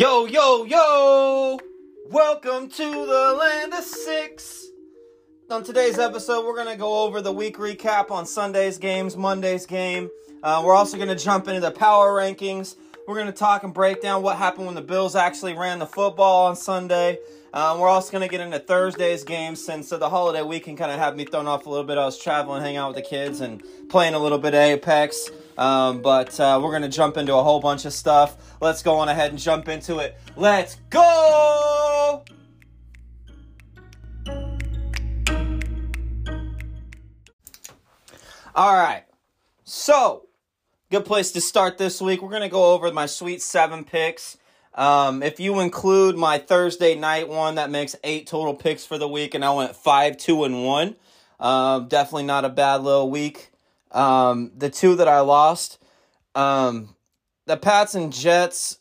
Yo, yo, yo! Welcome to the land of six. On today's episode, we're going to go over the week recap on Sunday's games, Monday's game. Uh, we're also going to jump into the power rankings. We're going to talk and break down what happened when the Bills actually ran the football on Sunday. Uh, we're also going to get into Thursday's game since uh, the holiday weekend kind of had me thrown off a little bit. I was traveling, hanging out with the kids, and playing a little bit of Apex. Um, but uh, we're going to jump into a whole bunch of stuff. Let's go on ahead and jump into it. Let's go! All right. So, good place to start this week. We're going to go over my sweet seven picks. Um, if you include my Thursday night one, that makes eight total picks for the week, and I went five, two, and one. Um, definitely not a bad little week. Um, the two that I lost, um, the Pats and Jets,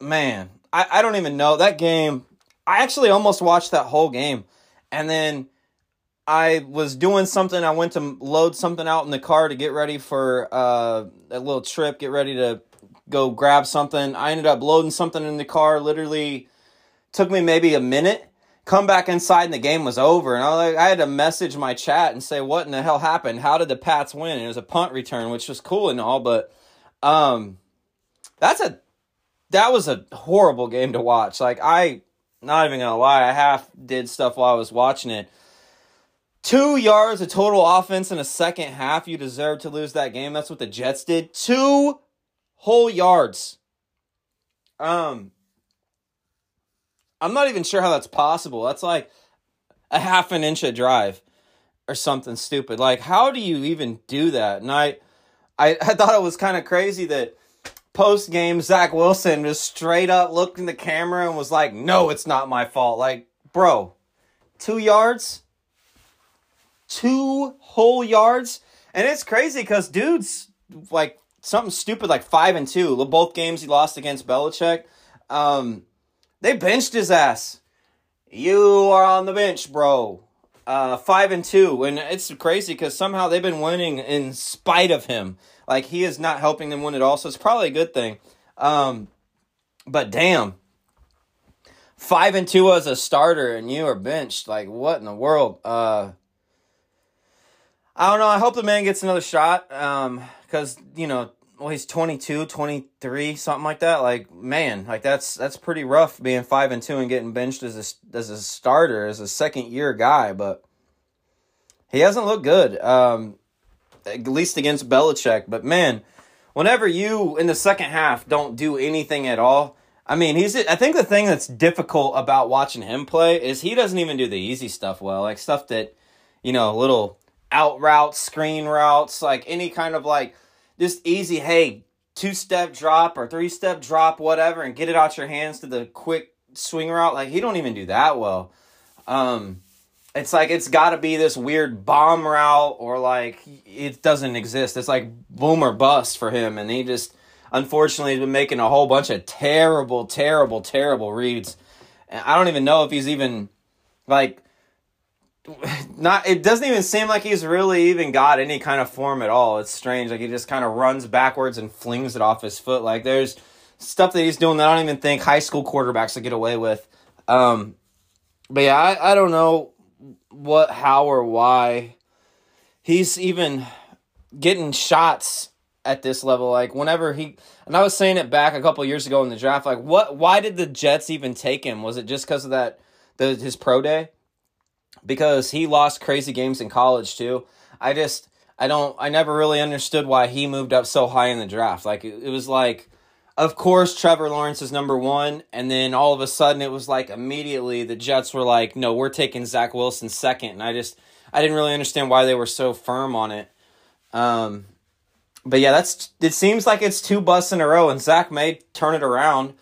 man, I, I don't even know that game. I actually almost watched that whole game, and then I was doing something. I went to load something out in the car to get ready for uh, a little trip, get ready to go grab something. I ended up loading something in the car. Literally took me maybe a minute. Come back inside and the game was over. And I like, I had to message my chat and say, "What in the hell happened? How did the Pats win?" And it was a punt return, which was cool and all, but um, that's a that was a horrible game to watch. Like I, not even gonna lie, I half did stuff while I was watching it. Two yards of total offense in a second half. You deserve to lose that game. That's what the Jets did. Two whole yards. Um, I'm not even sure how that's possible. That's like a half an inch of drive or something stupid. Like, how do you even do that? And I, I, I thought it was kind of crazy that post game Zach Wilson just straight up looked in the camera and was like, "No, it's not my fault." Like, bro, two yards, two whole yards, and it's crazy because dudes like something stupid like five and two. Both games he lost against Belichick. Um, they benched his ass. You are on the bench, bro. Uh, five and two, and it's crazy because somehow they've been winning in spite of him. Like he is not helping them win at all, so it's probably a good thing. Um, but damn, five and two as a starter, and you are benched. Like what in the world? Uh, I don't know. I hope the man gets another shot. Um, because you know well he's 22 23 something like that. Like man like that's that's pretty rough being 5 and 2 and getting benched as a as a starter as a second year guy but he hasn't looked good um at least against Belichick. But man whenever you in the second half don't do anything at all I mean he's I think the thing that's difficult about watching him play is he doesn't even do the easy stuff well like stuff that you know little out routes screen routes like any kind of like just easy, hey, two step drop or three step drop, whatever, and get it out your hands to the quick swing route. Like he don't even do that well. Um, it's like it's got to be this weird bomb route or like it doesn't exist. It's like boom or bust for him, and he just unfortunately has been making a whole bunch of terrible, terrible, terrible reads. And I don't even know if he's even like not it doesn't even seem like he's really even got any kind of form at all. It's strange. Like he just kind of runs backwards and flings it off his foot. Like there's stuff that he's doing that I don't even think high school quarterbacks would get away with. Um, but yeah, I, I don't know what, how, or why he's even getting shots at this level. Like whenever he and I was saying it back a couple years ago in the draft. Like what? Why did the Jets even take him? Was it just because of that the his pro day? Because he lost crazy games in college too. I just I don't I never really understood why he moved up so high in the draft. Like it, it was like of course Trevor Lawrence is number 1 and then all of a sudden it was like immediately the Jets were like no, we're taking Zach Wilson second and I just I didn't really understand why they were so firm on it. Um but yeah, that's it seems like it's two busts in a row and Zach may turn it around.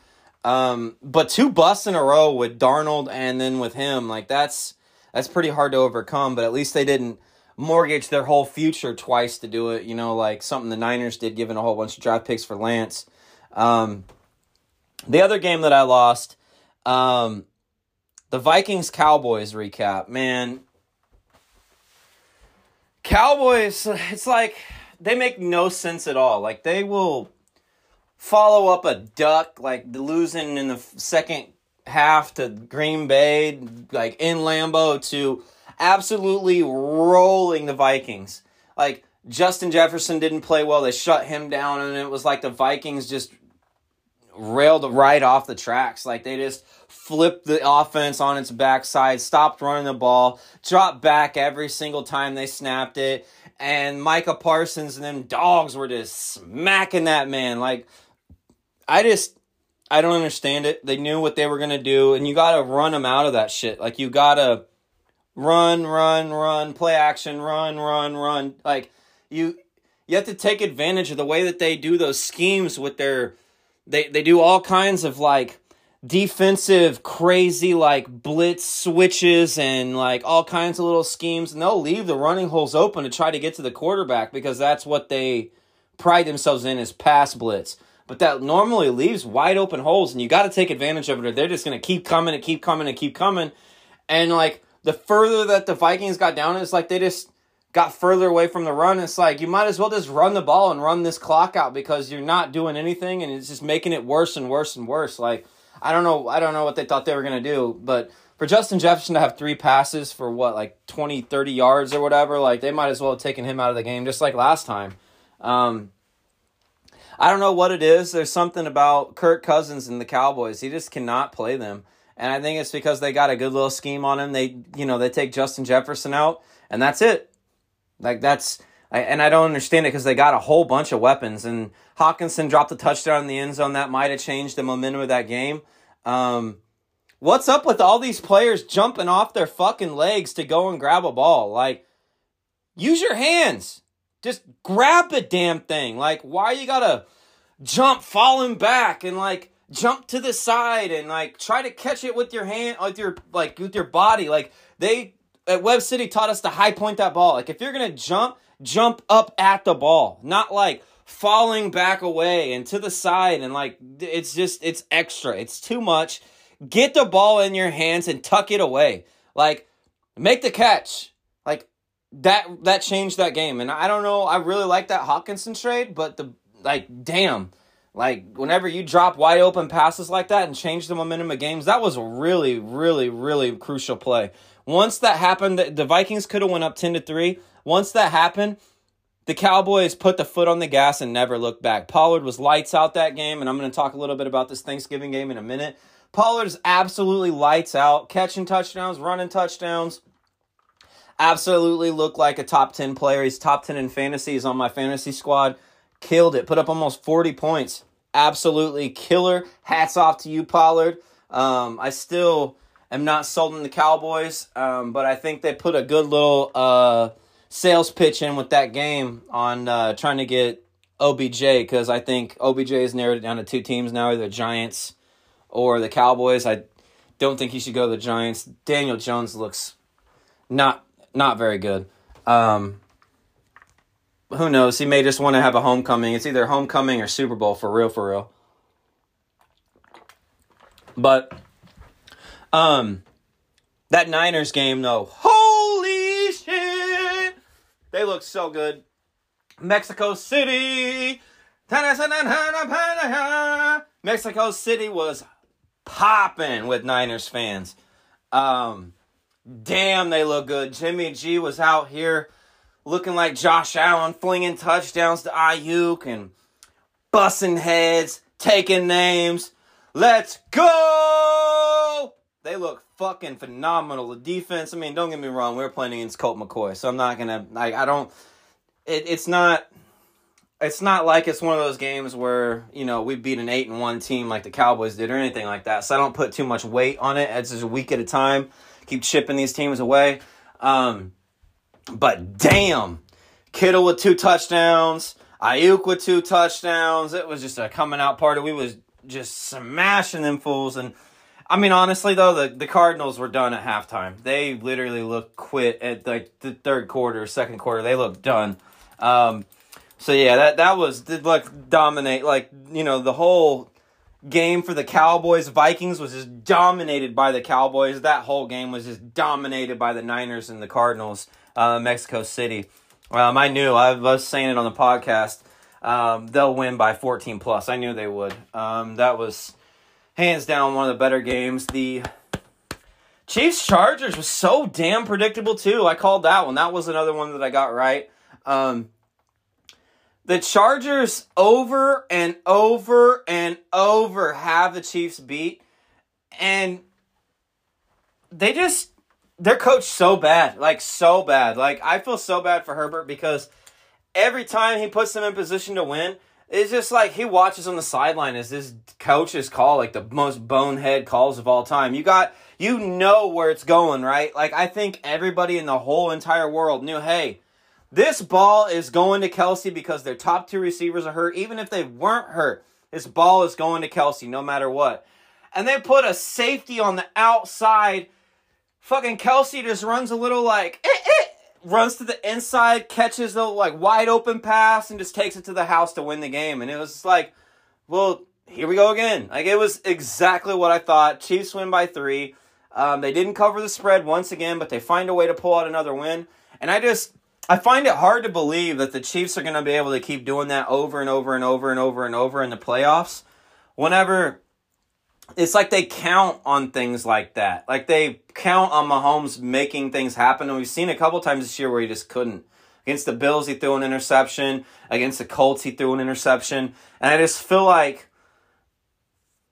Um but two busts in a row with Darnold and then with him, like that's that's pretty hard to overcome, but at least they didn't mortgage their whole future twice to do it, you know, like something the Niners did, giving a whole bunch of draft picks for Lance. Um, the other game that I lost, um, the Vikings Cowboys recap, man. Cowboys, it's like they make no sense at all. Like they will follow up a duck, like losing in the second half to Green Bay, like in Lambeau, to absolutely rolling the Vikings. Like Justin Jefferson didn't play well. They shut him down, and it was like the Vikings just railed right off the tracks. Like they just flipped the offense on its backside, stopped running the ball, dropped back every single time they snapped it. And Micah Parsons and them dogs were just smacking that man. Like, I just, I don't understand it. They knew what they were going to do, and you got to run them out of that shit. Like, you got to run, run, run, play action, run, run, run. Like, you, you have to take advantage of the way that they do those schemes with their, they, they do all kinds of like, defensive crazy like blitz switches and like all kinds of little schemes and they'll leave the running holes open to try to get to the quarterback because that's what they pride themselves in is pass blitz but that normally leaves wide open holes and you got to take advantage of it or they're just going to keep coming and keep coming and keep coming and like the further that the Vikings got down it's like they just got further away from the run it's like you might as well just run the ball and run this clock out because you're not doing anything and it's just making it worse and worse and worse like I don't know. I don't know what they thought they were going to do, but for Justin Jefferson to have three passes for what, like 20, 30 yards or whatever, like they might as well have taken him out of the game just like last time. Um, I don't know what it is. There's something about Kirk Cousins and the Cowboys. He just cannot play them. And I think it's because they got a good little scheme on him. They, you know, they take Justin Jefferson out and that's it. Like that's and I don't understand it because they got a whole bunch of weapons. And Hockenson dropped a touchdown in the end zone. That might have changed the momentum of that game. Um, what's up with all these players jumping off their fucking legs to go and grab a ball? Like, use your hands. Just grab the damn thing. Like, why you gotta jump falling back and like jump to the side and like try to catch it with your hand with your like with your body? Like they at web City taught us to high point that ball. Like if you're gonna jump, jump up at the ball, not like falling back away and to the side and like it's just it's extra. It's too much. Get the ball in your hands and tuck it away. Like make the catch. That that changed that game. And I don't know, I really like that Hockenson trade, but the like damn. Like whenever you drop wide open passes like that and change the momentum of games, that was a really, really, really crucial play. Once that happened, the, Vikings could have went up ten to three. Once that happened, the Cowboys put the foot on the gas and never looked back. Pollard was lights out that game, and I'm going to talk a little bit about this Thanksgiving game in a minute. Pollard's absolutely lights out, catching touchdowns, running touchdowns. Absolutely looked like a top 10 player. He's top 10 in fantasy. He's on my fantasy squad. Killed it. Put up almost 40 points. Absolutely killer. Hats off to you, Pollard. Um, I still am not sold on the Cowboys, um, but I think they put a good little. Uh, sales pitch in with that game on uh, trying to get OBJ because I think OBJ has narrowed it down to two teams now, either the Giants or the Cowboys. I don't think he should go to the Giants. Daniel Jones looks not not very good. Um, who knows? He may just want to have a homecoming. It's either homecoming or Super Bowl for real, for real. But um, that Niners game though, holy shit! They look so good. Mexico City. Mexico City was popping with Niners fans. Um, damn, they look good. Jimmy G was out here looking like Josh Allen, flinging touchdowns to Aiyuk and bussing heads, taking names. Let's go! They look fucking phenomenal. The defense, I mean, don't get me wrong, we are playing against Colt McCoy, so I'm not gonna like I don't it, it's not it's not like it's one of those games where, you know, we beat an eight and one team like the Cowboys did or anything like that. So I don't put too much weight on it. It's just a week at a time. Keep chipping these teams away. Um, but damn, Kittle with two touchdowns, Aiyuk with two touchdowns. It was just a coming out party. We was just smashing them fools and I mean, honestly though, the, the Cardinals were done at halftime. They literally looked quit at like the third quarter, second quarter. They looked done. Um, so yeah, that that was did like dominate like you know the whole game for the Cowboys Vikings was just dominated by the Cowboys. That whole game was just dominated by the Niners and the Cardinals, uh, Mexico City. Um, I knew I was saying it on the podcast. um, they'll win by 14 plus. I knew they would. Um, that was hands down one of the better games. The Chiefs Chargers was so damn predictable too. I called that one. That was another one that I got right. Um, the Chargers over and over and over have the Chiefs beat, and they just they're coached so bad, like so bad. Like I feel so bad for Herbert because every time he puts them in position to win, it's just like he watches on the sideline as this coach's call like the most bonehead calls of all time. You got you know where it's going, right? Like I think everybody in the whole entire world knew, hey, this ball is going to Kelce because their top two receivers are hurt. Even if they weren't hurt, this ball is going to Kelce no matter what. And they put a safety on the outside. Fucking Kelce just runs a little like eh, eh, runs to the inside, catches the like wide open pass, and just takes it to the house to win the game. And it was like, well, here we go again. Like it was exactly what I thought. Chiefs win by three. Um, they didn't cover the spread once again, but they find a way to pull out another win. And I just I find it hard to believe that the Chiefs are going to be able to keep doing that over and over and over and over and over in the playoffs. Whenever it's like they count on things like that. Like they count on Mahomes making things happen. And we've seen a couple times this year where he just couldn't. Against the Bills, he threw an interception. Against the Colts, he threw an interception. And I just feel like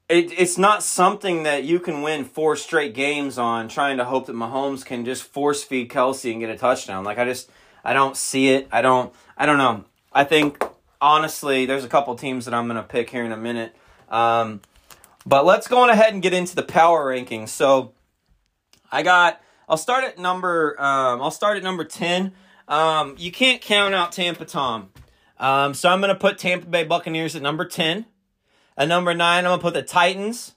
it, it's not something that you can win four straight games on trying to hope that Mahomes can just force feed Kelce and get a touchdown. Like I just I don't see it. I don't I don't know. I think honestly there's a couple teams that I'm gonna pick here in a minute. Um, but let's go on ahead and get into the power rankings. So I got I'll start at number um, I'll start at number 10. Um, you can't count out Tampa Tom. Um, so I'm to put Tampa Bay Buccaneers at number 10. At number 9, I'm to put the Titans.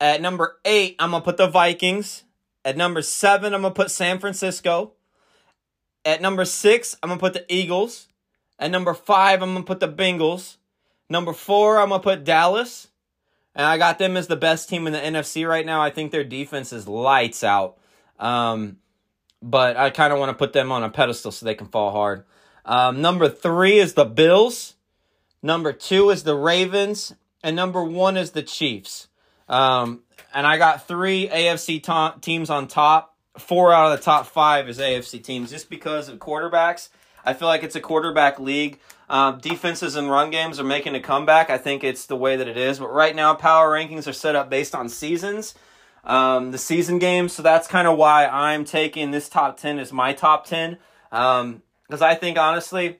At number 8, I'm to put the Vikings. At number 7, I'm to put San Francisco. At number 6, I'm going to put the Eagles. At number 5, I'm going to put the Bengals. Number 4, I'm going to put Dallas. And I got them as the best team in the NFC right now. I think their defense is lights out. Um, but I kind of want to put them on a pedestal so they can fall hard. Um, number three is the Bills. Number two is the Ravens. And number one is the Chiefs. Um, and I got three AFC teams on top. Four out of the top five is AFC teams just because of quarterbacks. I feel like it's a quarterback league. Um, defenses and run games are making a comeback. I think it's the way that it is. But right now, power rankings are set up based on seasons, um, the season games. So that's kind of why I'm taking this top 10 as my top 10. Because um, I think, honestly,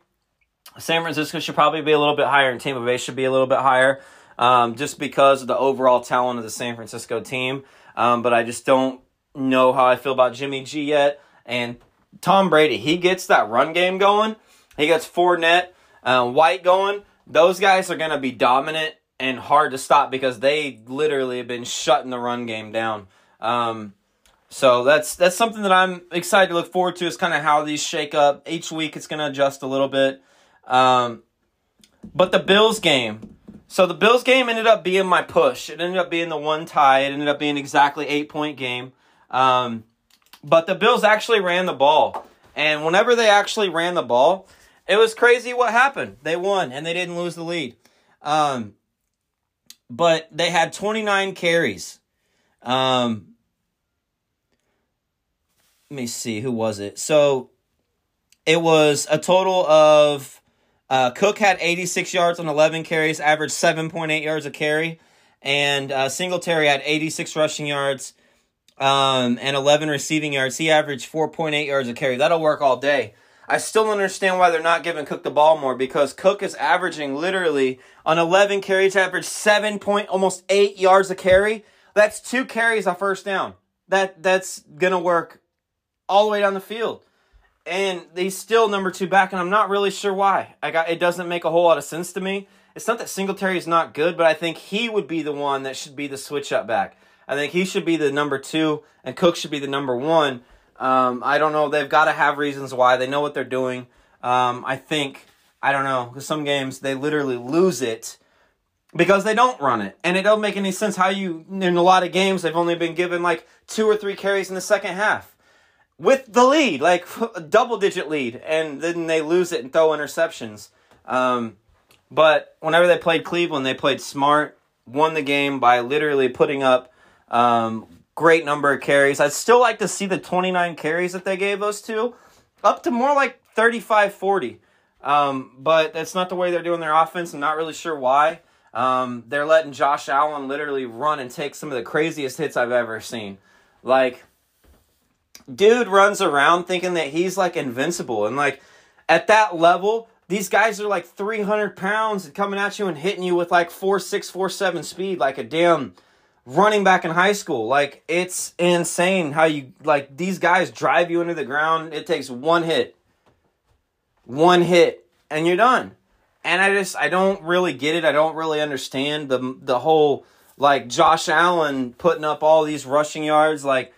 San Francisco should probably be a little bit higher and Tampa Bay should be a little bit higher um, just because of the overall talent of the San Francisco team. Um, but I just don't know how I feel about Jimmy G yet. And Tom Brady, he gets that run game going. He gets Fournette uh, White going, those guys are going to be dominant and hard to stop because they literally have been shutting the run game down. Um, so that's that's something that I'm excited to look forward to. Is kind of how these shake up each week. It's going to adjust a little bit. Um, but the Bills game. So the Bills game ended up being my push. It ended up being the one tie. It ended up being exactly eight point game. Um, but the Bills actually ran the ball, and whenever they actually ran the ball, it was crazy what happened. They won and they didn't lose the lead. Um, but they had 29 carries. Um, let me see, who was it? So it was a total of uh, Cook had 86 yards on 11 carries, averaged 7.8 yards a carry, and uh, Singletary had 86 rushing yards um, and 11 receiving yards. He averaged 4.8 yards a carry. That'll work all day. I still don't understand why they're not giving Cook the ball more because Cook is averaging literally on 11 carries, average 7 point, almost 8 yards a carry. That's two carries a first down. That That's to work all the way down the field. And he's still number two back, and I'm not really sure why. I got It doesn't make a whole lot of sense to me. It's not that Singletary is not good, but I think he would be the one that should be the switch up back. I think he should be the number two, and Cook should be the number one. Um, I don't know. They've got to have reasons why. They know what they're doing. Um, I think I don't know because some games they literally lose it because they don't run it, and it don't make any sense how you in a lot of games they've only been given like two or three carries in the second half with the lead, like double digit lead, and then they lose it and throw interceptions. Um, but whenever they played Cleveland, they played smart, won the game by literally putting up um, great number of carries. I'd still like to see the 29 carries that they gave those two up to more like 35 40. Um, but that's not the way they're doing their offense. I'm not really sure why. Um, they're letting Josh Allen literally run and take some of the craziest hits I've ever seen. Like, dude runs around thinking that he's like invincible. And like, at that level, these guys are like 300 pounds and coming at you and hitting you with like 4 6, 4 7 speed, like a damn running back in high school. Like, it's insane how you, like, these guys drive you into the ground. It takes one hit, one hit, and you're done. And I just, I don't really get it. I don't really understand the, the whole, like, Josh Allen putting up all these rushing yards. Like,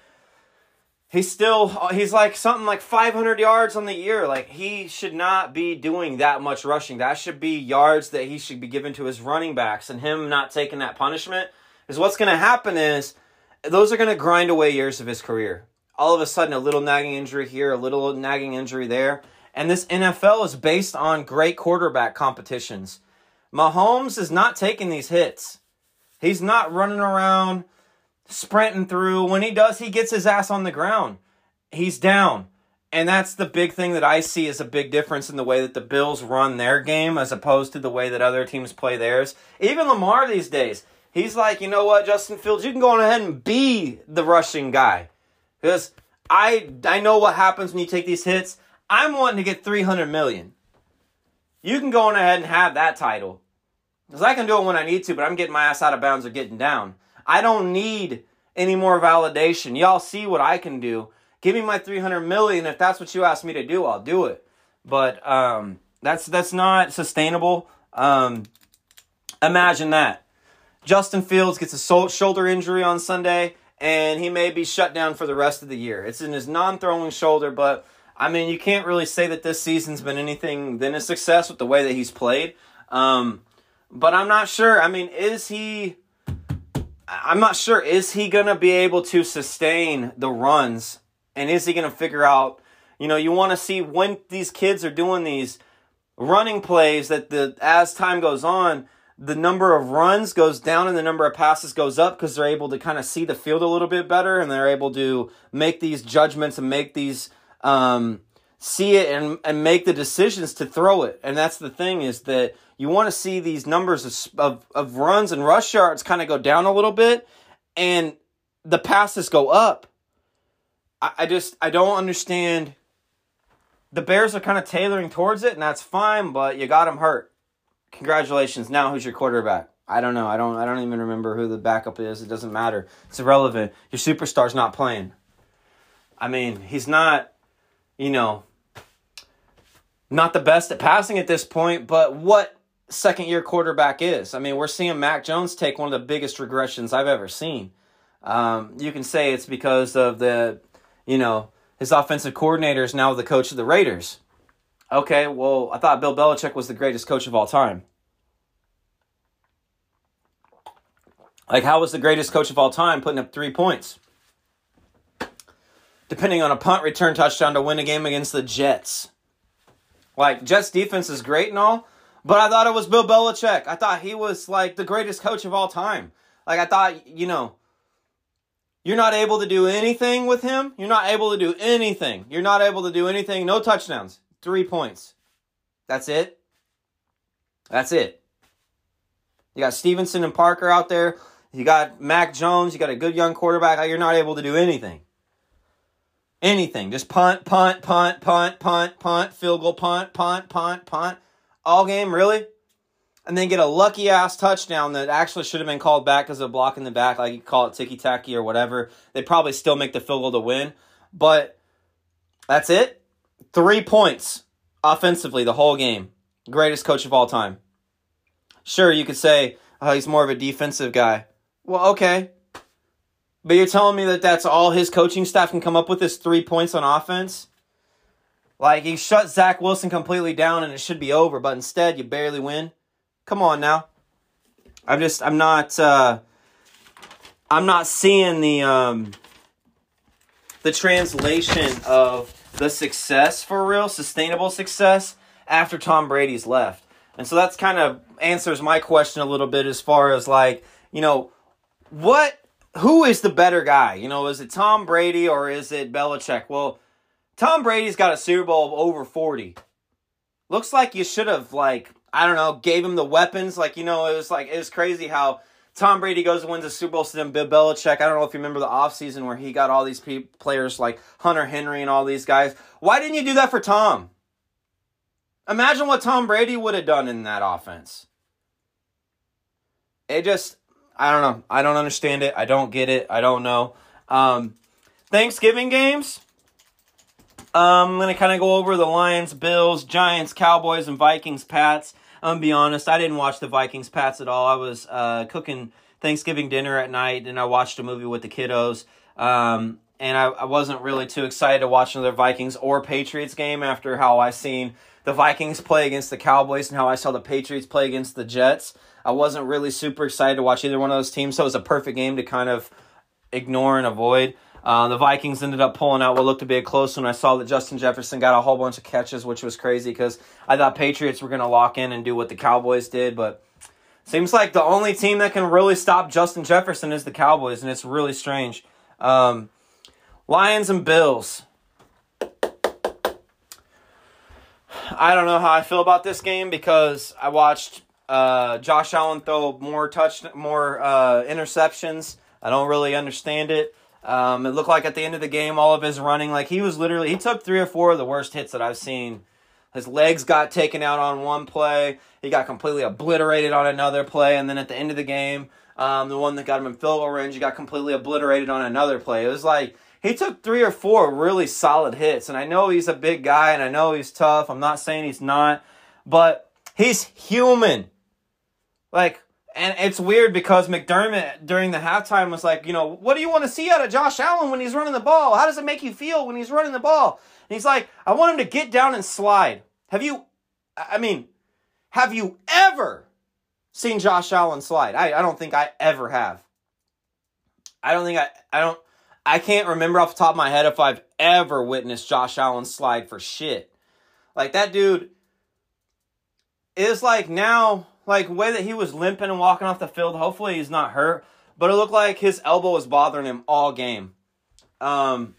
he's still he's like something like 500 yards on the year like he should not be doing that much rushing that should be yards that he should be given to his running backs and him not taking that punishment is what's going to happen is those are going to grind away years of his career all of a sudden a little nagging injury here a little nagging injury there and this NFL is based on great quarterback competitions Mahomes is not taking these hits he's not running around sprinting through. When he does, he gets his ass on the ground. He's down. And that's the big thing that I see as a big difference in the way that the Bills run their game as opposed to the way that other teams play theirs. Even Lamar these days, he's like, you know what, Justin Fields, you can go on ahead and be the rushing guy. Because I I know what happens when you take these hits. I'm wanting to get 300 million. You can go on ahead and have that title. Because I can do it when I need to, but I'm getting my ass out of bounds or getting down. I don't need any more validation. Y'all see what I can do. Give me my 300 million. If that's what you ask me to do, I'll do it. But um, that's that's not sustainable. Um, imagine that. Justin Fields gets a shoulder injury on Sunday, and he may be shut down for the rest of the year. It's in his non-throwing shoulder, but I mean, you can't really say that this season's been anything than a success with the way that he's played. Um, but I'm not sure. I mean, is he I'm not sure. Is he going to be able to sustain the runs? And is he going to figure out, you know, you want to see when these kids are doing these running plays that the as time goes on, the number of runs goes down and the number of passes goes up because they're able to kind of see the field a little bit better and they're able to make these judgments and make these um, see it and, and make the decisions to throw it. And that's the thing is that you want to see these numbers of, of, of runs and rush yards kind of go down a little bit and the passes go up. I, I just, I don't understand. The Bears are kind of tailoring towards it, and that's fine, but you got them hurt. Congratulations. Now, who's your quarterback? I don't know. I don't. I don't even remember who the backup is. It doesn't matter. It's irrelevant. Your superstar's not playing. I mean, he's not. You know, not the best at passing at this point. But what second year quarterback is. I mean, we're seeing Mac Jones take one of the biggest regressions I've ever seen. Um, you can say it's because of the, you know, his offensive coordinator is now the coach of the Raiders. Okay, well, I thought Bill Belichick was the greatest coach of all time. Like, how was the greatest coach of all time putting up three points? Depending on a punt return touchdown to win a game against the Jets. Like, Jets defense is great and all, but I thought it was Bill Belichick. I thought he was like the greatest coach of all time. Like I thought, you know, you're not able to do anything with him. You're not able to do anything. You're not able to do anything. No touchdowns. Three points. That's it. That's it. You got Stevenson and Parker out there. You got Mac Jones. You got a good young quarterback. You're not able to do anything. Anything. Just punt, punt, punt, punt, punt, punt, field goal, punt, punt, punt, punt all game, really? And then get a lucky ass touchdown that actually should have been called back because of a block in the back, like you call it ticky tacky or whatever. They probably still make the field goal to win. But that's it. Three points offensively the whole game. Greatest coach of all time. Sure, you could say oh, he's more of a defensive guy. Well, okay. But you're telling me that that's all his coaching staff can come up with is three points on offense? Like he shut Zach Wilson completely down and it should be over, but instead you barely win. Come on now. I'm just I'm not uh I'm not seeing the um the translation of the success for real, sustainable success after Tom Brady's left. And so that's kind of answers my question a little bit as far as like, you know, what who is the better guy? You know, is it Tom Brady or is it Belichick? Well, Tom Brady's got a Super Bowl of over 40. Looks like you should have like, I don't know, gave him the weapons. Like, you know, it was like it was crazy how Tom Brady goes and wins a Super Bowl to then Bill Belichick. I don't know if you remember the offseason where he got all these pe- players like Hunter Henry and all these guys. Why didn't you do that for Tom? Imagine what Tom Brady would have done in that offense. It just, I don't know. I don't understand it. I don't get it. I don't know. Um, Thanksgiving games. Um, I'm going to kind of go over the Lions, Bills, Giants, Cowboys, and Vikings, Pats. I'm gonna be honest, I didn't watch the Vikings Pats at all. I was uh, cooking Thanksgiving dinner at night, and I watched a movie with the kiddos. Um, and I, I wasn't really too excited to watch another Vikings or Patriots game after how I seen the Vikings play against the Cowboys and how I saw the Patriots play against the Jets. I wasn't really super excited to watch either one of those teams, so it was a perfect game to kind of ignore and avoid. Uh, the Vikings ended up pulling out what looked to be a close one. I saw that Justin Jefferson got a whole bunch of catches, which was crazy because I thought Patriots were going to lock in and do what the Cowboys did, but seems like the only team that can really stop Justin Jefferson is the Cowboys, and it's really strange. Um, Lions and Bills. I don't know how I feel about this game because I watched uh, Josh Allen throw more touch, more uh, interceptions. I don't really understand it. Um, it looked like at the end of the game, all of his running, like he was literally, he took three or four of the worst hits that I've seen. His legs got taken out on one play. He got completely obliterated on another play. And then at the end of the game, um, the one that got him in field goal range, he got completely obliterated on another play. It was like he took three or four really solid hits. And I know he's a big guy and I know he's tough. I'm not saying he's not, but he's human. Like, and it's weird because McDermott during the halftime was like, you know, what do you want to see out of Josh Allen when he's running the ball? How does it make you feel when he's running the ball? And he's like, I want him to get down and slide. Have you, I mean, have you ever seen Josh Allen slide? I, I don't think I ever have. I don't think I, I don't, I can't remember off the top of my head if I've ever witnessed Josh Allen slide for shit. Like that dude is like now like way that he was limping and walking off the field. Hopefully he's not hurt, but it looked like his elbow was bothering him all game. Um,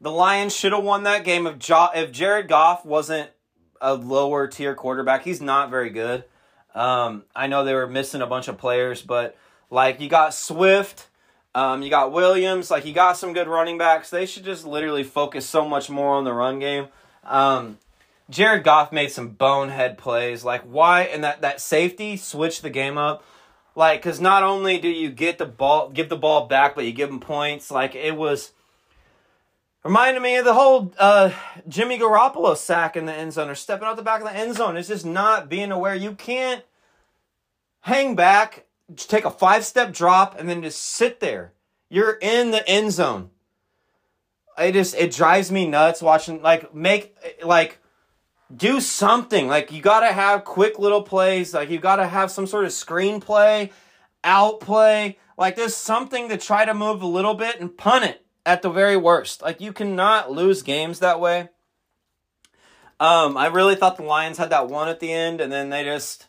the Lions should have won that game if jo- if Jared Goff wasn't a lower tier quarterback. He's not very good. Um, I know they were missing a bunch of players, but like you got Swift, um, you got Williams, like you got some good running backs. They should just literally focus so much more on the run game. Um, Jared Goff made some bonehead plays. Like why and that that safety switched the game up. Like cuz not only do you get the ball give the ball back but you give them points. Like it was reminded me of the whole uh, Jimmy Garoppolo sack in the end zone or stepping out the back of the end zone. It's just not being aware. You can't hang back, take a five step drop and then just sit there. You're in the end zone. It just it drives me nuts watching like make like do something. Like you got to have quick little plays. Like you got to have some sort of screenplay, outplay. Like there's something to try to move a little bit and punt it at the very worst. Like you cannot lose games that way. Um, I really thought the Lions had that one at the end, and then they just.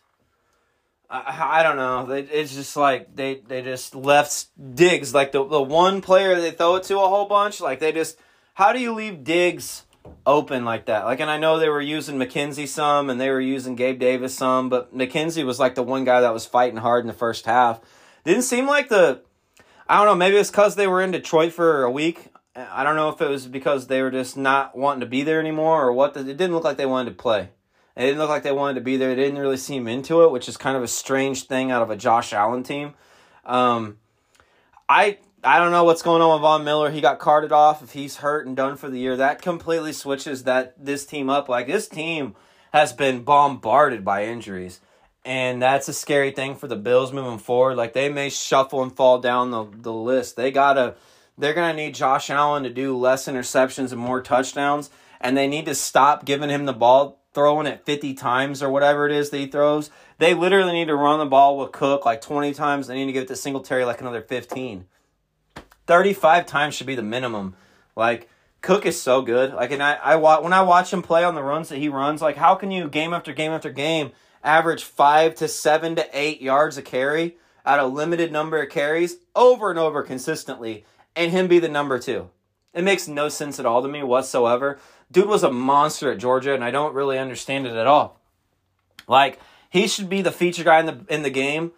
I, don't know. It's just like they, they just left Diggs like the the one player they throw it to a whole bunch. Like they just how do you leave Diggs open like that. Like, and I know they were using McKenzie some and they were using Gabe Davis some, but McKenzie was like the one guy that was fighting hard in the first half. Didn't seem like the, I don't know, maybe it's because they were in Detroit for a week. I don't know if it was because they were just not wanting to be there anymore or what. It didn't look like they wanted to play. It didn't look like they wanted to be there. They didn't really seem into it, which is kind of a strange thing out of a Josh Allen team. Um, I I don't know what's going on with Von Miller. He got carted off. If he's hurt and done for the year, that completely switches that this team up. Like this team has been bombarded by injuries, and that's a scary thing for the Bills moving forward. Like they may shuffle and fall down the the list. They gotta. They're gonna need Josh Allen to do less interceptions and more touchdowns, and they need to stop giving him the ball throwing it 50 times or whatever it is that he throws. They literally need to run the ball with Cook like 20 times. They need to give it to Singletary like another 15. 35 times should be the minimum. Like Cook is so good. Like and I I when I watch him play on the runs that he runs, like how can you game after game after game average five to seven to eight yards a carry at a limited number of carries over and over consistently, and him be the number two. It makes no sense at all to me whatsoever. Dude was a monster at Georgia, and I don't really understand it at all. Like he should be the feature guy in the in the game,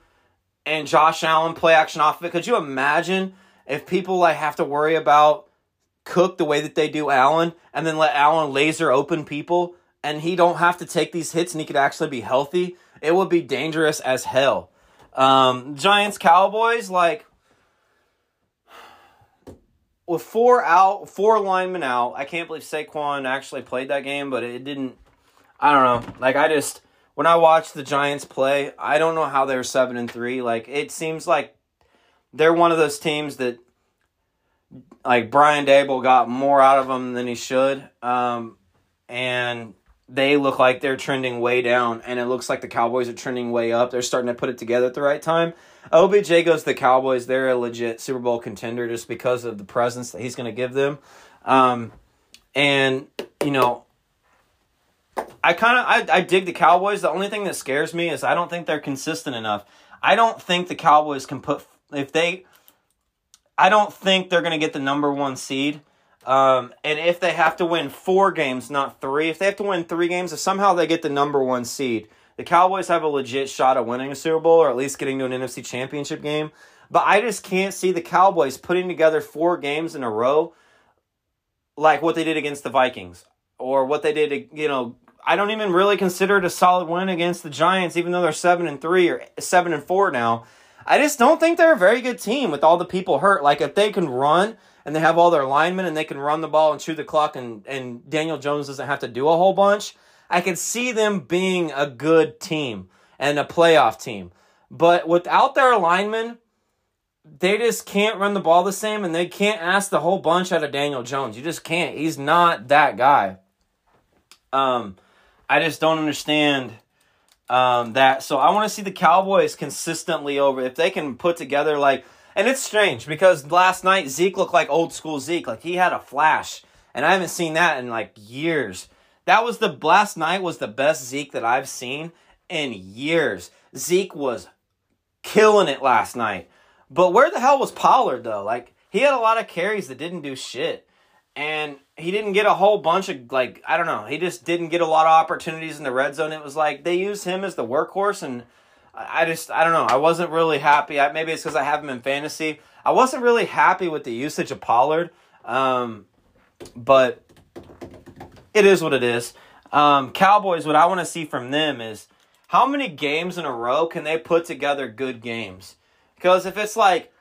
and Josh Allen play action off of it. Could you imagine if people like have to worry about Cook the way that they do Allen, and then let Allen laser open people, and he don't have to take these hits, and he could actually be healthy? It would be dangerous as hell. Um, Giants Cowboys like with four out, four linemen out. I can't believe Saquon actually played that game, but it didn't. I don't know. Like I just when I watched the Giants play, I don't know how they're seven and three. Like it seems like they're one of those teams that like Brian Daboll got more out of them than he should, um, and they look like they're trending way down, and it looks like the Cowboys are trending way up. They're starting to put it together at the right time. OBJ goes to the Cowboys. They're a legit Super Bowl contender just because of the presence that he's going to give them. Um, and, you know, I kind of I, I dig the Cowboys. The only thing that scares me is I don't think they're consistent enough. I don't think the Cowboys can put if they I don't think they're going to get the number 1 seed. Um, and if they have to win 4 games, not 3, if they have to win 3 games, if somehow they get the number 1 seed, the Cowboys have a legit shot at winning a Super Bowl or at least getting to an NFC championship game. But I just can't see the Cowboys putting together four games in a row like what they did against the Vikings or what they did, you know, I don't even really consider it a solid win against the Giants, even though they're seven and three or seven and four now. I just don't think they're a very good team with all the people hurt. Like if they can run and they have all their linemen and they can run the ball and chew the clock and, and Daniel Jones doesn't have to do a whole bunch, I could see them being a good team and a playoff team. But without their linemen, they just can't run the ball the same and they can't ask the whole bunch out of Daniel Jones. You just can't. He's not that guy. Um, I just don't understand um, that. So I want to see the Cowboys consistently over. If they can put together like, and it's strange because last night Zeke looked like old school Zeke. Like he had a flash, and I haven't seen that in like years. That was the last night was the best Zeke that I've seen in years. Zeke was killing it last night. But where the hell was Pollard though? Like he had a lot of carries that didn't do shit. And he didn't get a whole bunch of like I don't know. He just didn't get a lot of opportunities in the red zone. It was like they used him as the workhorse and I just I don't know. I wasn't really happy. I, maybe it's because I have him in fantasy. I wasn't really happy with the usage of Pollard. Um, but it is what it is. Um, Cowboys, what I want to see from them is how many games in a row can they put together good games? Because if it's like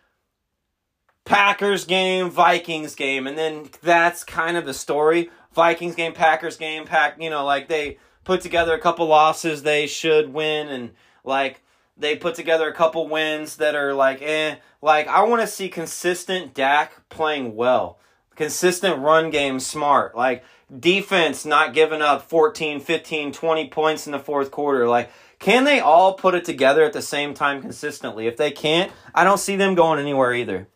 Packers game, Vikings game, and then that's kind of the story. Vikings game, Packers game, pack, you know, like they put together a couple losses they should win and like they put together a couple wins that are like eh like I want to see consistent Dak playing well. Consistent run game smart. Like defense not giving up 14, 15, 20 points in the fourth quarter. Like, can they all put it together at the same time consistently? If they can't, I don't see them going anywhere either.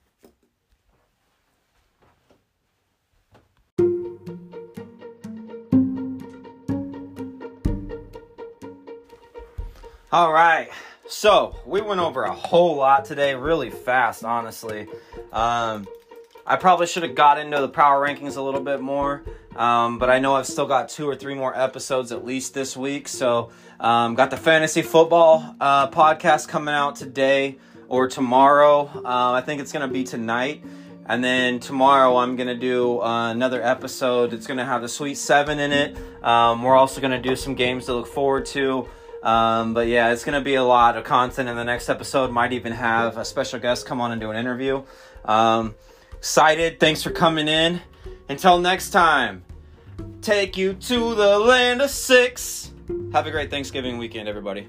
All right. So we went over a whole lot today, really fast, honestly. Um, I probably should have got into the power rankings a little bit more. Um, but I know I've still got two or three more episodes at least this week. So, um, got the fantasy football uh, podcast coming out today or tomorrow. Uh, I think it's going to be tonight. And then tomorrow I'm going to do uh, another episode. It's going to have the Sweet Seven in it. Um, we're also going to do some games to look forward to. Um, but yeah, it's to be a lot of content in the next episode. Might even have a special guest come on and do an interview. Um, excited. Thanks for coming in. Until next time, take you to the land of six. Have a great Thanksgiving weekend, everybody.